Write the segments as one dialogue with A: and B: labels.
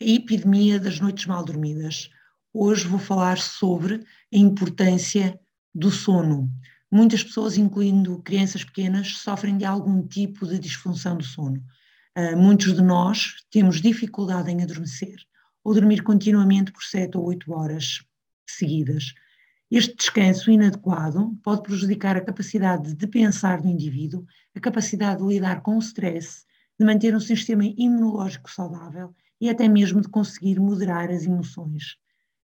A: a epidemia das noites mal dormidas. Hoje vou falar sobre a importância do sono. Muitas pessoas, incluindo crianças pequenas, sofrem de algum tipo de disfunção do sono. Uh, muitos de nós temos dificuldade em adormecer ou dormir continuamente por 7 ou 8 horas seguidas. Este descanso inadequado pode prejudicar a capacidade de pensar do indivíduo, a capacidade de lidar com o stress, de manter um sistema imunológico saudável e até mesmo de conseguir moderar as emoções.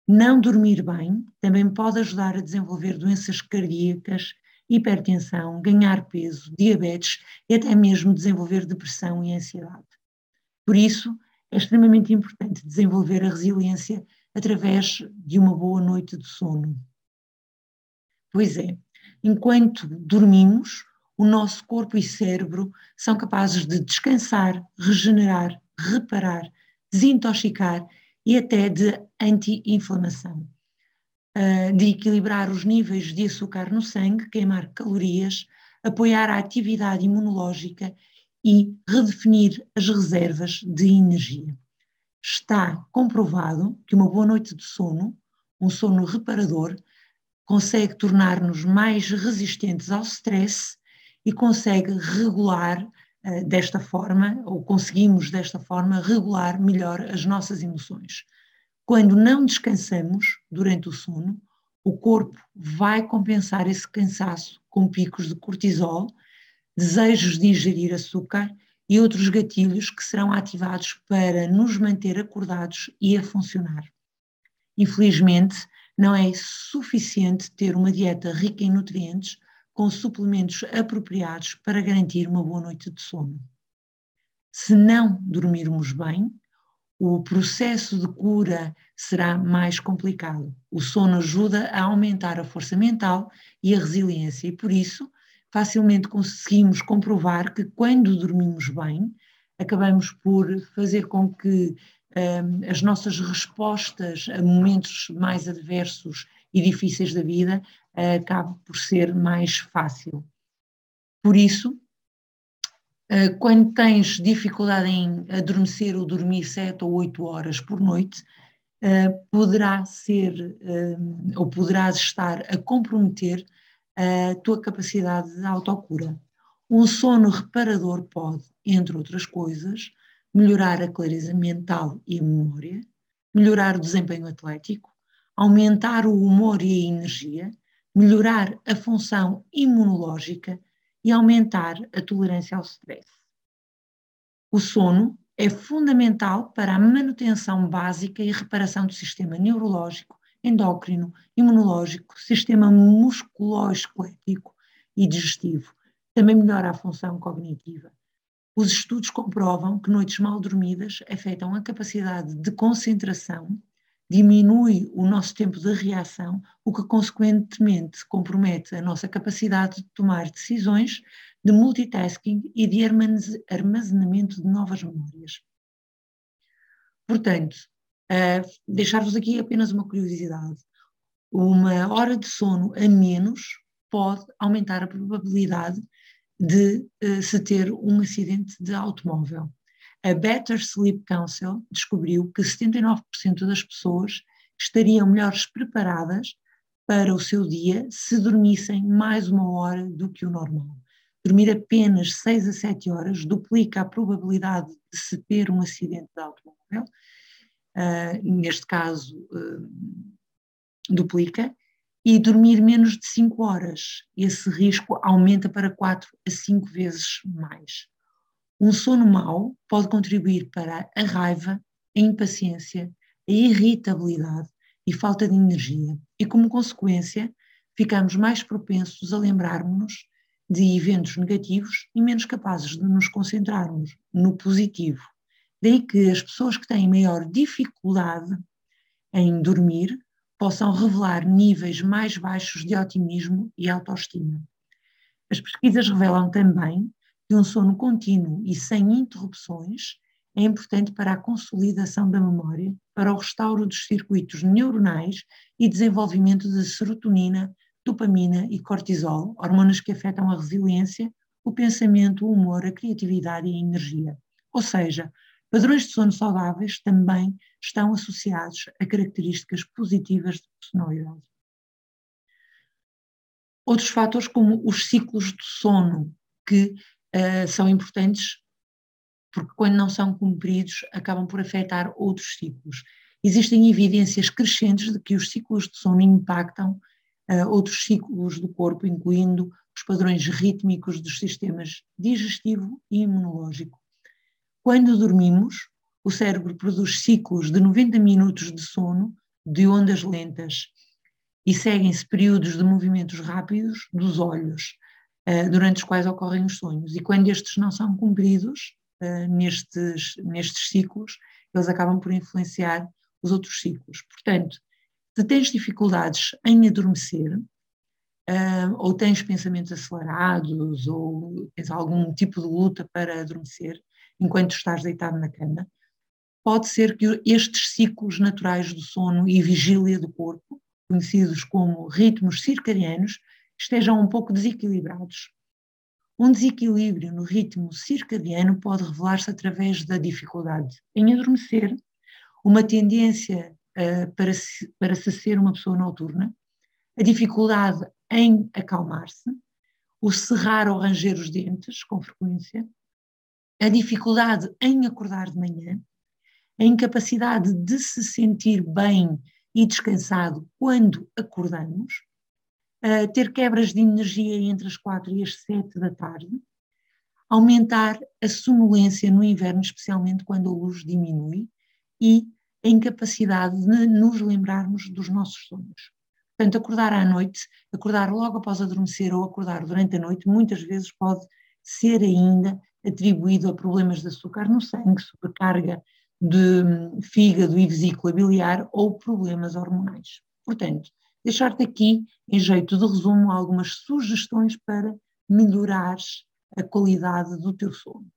A: Não dormir bem também pode ajudar a desenvolver doenças cardíacas, hipertensão, ganhar peso, diabetes e até mesmo desenvolver depressão e ansiedade. Por isso, é extremamente importante desenvolver a resiliência através de uma boa noite de sono. Pois é, enquanto dormimos, o nosso corpo e cérebro são capazes de descansar, regenerar, reparar, desintoxicar e até de anti-inflamação, ah, de equilibrar os níveis de açúcar no sangue, queimar calorias, apoiar a atividade imunológica e redefinir as reservas de energia. Está comprovado que uma boa noite de sono, um sono reparador, consegue tornar-nos mais resistentes ao stress e consegue regular desta forma, ou conseguimos desta forma, regular melhor as nossas emoções. Quando não descansamos durante o sono, o corpo vai compensar esse cansaço com picos de cortisol, desejos de ingerir açúcar e outros gatilhos que serão ativados para nos manter acordados e a funcionar. Infelizmente, não é suficiente ter uma dieta rica em nutrientes com suplementos apropriados para garantir uma boa noite de sono. Se não dormirmos bem, o processo de cura será mais complicado. O sono ajuda a aumentar a força mental e a resiliência, e por isso facilmente conseguimos comprovar que quando dormimos bem, acabamos por fazer com que um, as nossas respostas a momentos mais adversos e difíceis da vida acabe por ser mais fácil. Por isso, uh, quando tens dificuldade em adormecer ou dormir sete ou oito horas por noite, uh, poderá ser ou poderás estar a comprometer a tua capacidade de autocura. Um sono reparador pode, entre outras coisas, melhorar a clareza mental e a memória, melhorar o desempenho atlético, aumentar o humor e a energia, melhorar a função imunológica e aumentar a tolerância ao stress. O sono é fundamental para a manutenção básica e reparação do sistema neurológico, endócrino, imunológico, sistema musculoesquelético e digestivo. Também melhora a função cognitiva. Os estudos comprovam que noites mal dormidas afetam a capacidade de concentração, diminui o nosso tempo de reação, o que consequentemente compromete a nossa capacidade de tomar decisões, de multitasking e de armazenamento de novas memórias. Portanto, uh, deixar-vos aqui apenas uma curiosidade. Uma hora de sono a menos pode aumentar a probabilidade de uh, se ter um acidente de automóvel a Better Sleep Council descobriu que 79% das pessoas estariam melhores preparadas para o seu dia se dormissem mais uma hora do que o normal. Dormir apenas 6 a 7 horas duplica a probabilidade de se ter um acidente de automóvel, uh, neste caso, uh, duplica, e dormir menos de 5 horas. Esse risco aumenta para 4 a 5 vezes mais. Um sono mau pode contribuir para a raiva, a impaciência, a irritabilidade e falta de energia, e como consequência, ficamos mais propensos a lembrarmos-nos de eventos negativos e menos capazes de nos concentrarmos no positivo. Daí que as pessoas que têm maior dificuldade em dormir possam revelar níveis mais baixos de otimismo e autoestima. As pesquisas revelam também que um sono contínuo e sem interrupções é importante para a consolidação da memória, para o restauro dos circuitos neuronais e desenvolvimento de serotonina, dopamina e cortisol, hormonas que afetam a resiliência, o pensamento, o humor, a criatividade e a energia. Ou seja, Padrões de sono saudáveis também estão associados a características positivas de personalidade. Outros fatores, como os ciclos de sono, que uh, são importantes porque, quando não são cumpridos, acabam por afetar outros ciclos. Existem evidências crescentes de que os ciclos de sono impactam uh, outros ciclos do corpo, incluindo os padrões rítmicos dos sistemas digestivo e imunológico. Quando dormimos, o cérebro produz ciclos de 90 minutos de sono de ondas lentas e seguem-se períodos de movimentos rápidos dos olhos, durante os quais ocorrem os sonhos. E quando estes não são cumpridos, uh, nestes, nestes ciclos, eles acabam por influenciar os outros ciclos. Portanto, se tens dificuldades em adormecer, uh, ou tens pensamentos acelerados, ou tens algum tipo de luta para adormecer enquanto estás deitado na cama, pode ser que estes ciclos naturais do sono e vigília do corpo, conhecidos como ritmos circadianos, estejam um pouco desequilibrados. Um desequilíbrio no ritmo circadiano pode revelar-se através da dificuldade em adormecer, uma tendência uh, para, se, para se ser uma pessoa noturna, a dificuldade em acalmar-se, o cerrar ou ranger os dentes com frequência, a dificuldade em acordar de manhã, a incapacidade de se sentir bem e descansado quando acordamos, ter quebras de energia entre as quatro e as sete da tarde, aumentar a sonolência no inverno, especialmente quando a luz diminui, e a incapacidade de nos lembrarmos dos nossos sonhos. Portanto, acordar à noite, acordar logo após adormecer ou acordar durante a noite, muitas vezes pode ser ainda atribuído a problemas de açúcar no sangue, sobrecarga de hum, fígado e vesícula biliar ou problemas hormonais. Portanto, deixar-te aqui, em jeito de resumo, algumas sugestões para melhorar a qualidade do teu sono.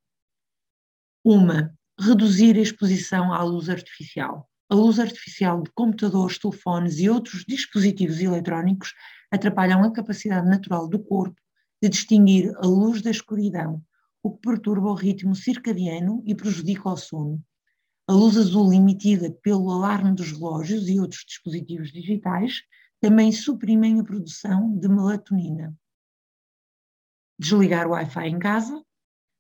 A: Uma, reduzir a exposição à luz artificial a luz artificial de computadores, telefones e outros dispositivos eletrónicos atrapalham a capacidade natural do corpo de distinguir a luz da escuridão, o que perturba o ritmo circadiano e prejudica o sono. A luz azul emitida pelo alarme dos relógios e outros dispositivos digitais também suprimem a produção de melatonina. Desligar o Wi-Fi em casa,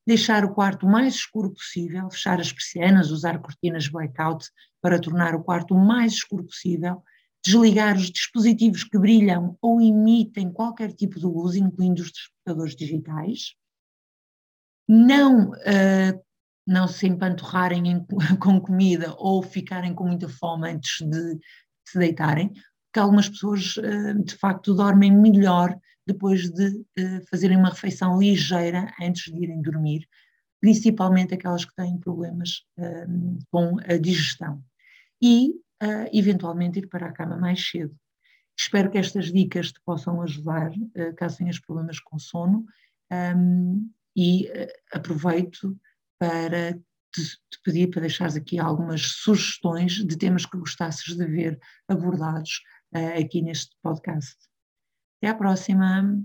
A: deixar o quarto o mais escuro possível, fechar as persianas, usar cortinas blackout para tornar o quarto o mais escuro possível, desligar os dispositivos que brilham ou emitem qualquer tipo de luz, incluindo os despertadores digitais, não, uh, não se empanturrarem em, com comida ou ficarem com muita fome antes de se deitarem, porque algumas pessoas uh, de facto dormem melhor depois de uh, fazerem uma refeição ligeira antes de irem dormir, principalmente aquelas que têm problemas uh, com a digestão. E, uh, eventualmente, ir para a cama mais cedo. Espero que estas dicas te possam ajudar, caso tenhas problemas com sono, um, e aproveito para te, te pedir para deixares aqui algumas sugestões de temas que gostasses de ver abordados aqui neste podcast. Até à próxima!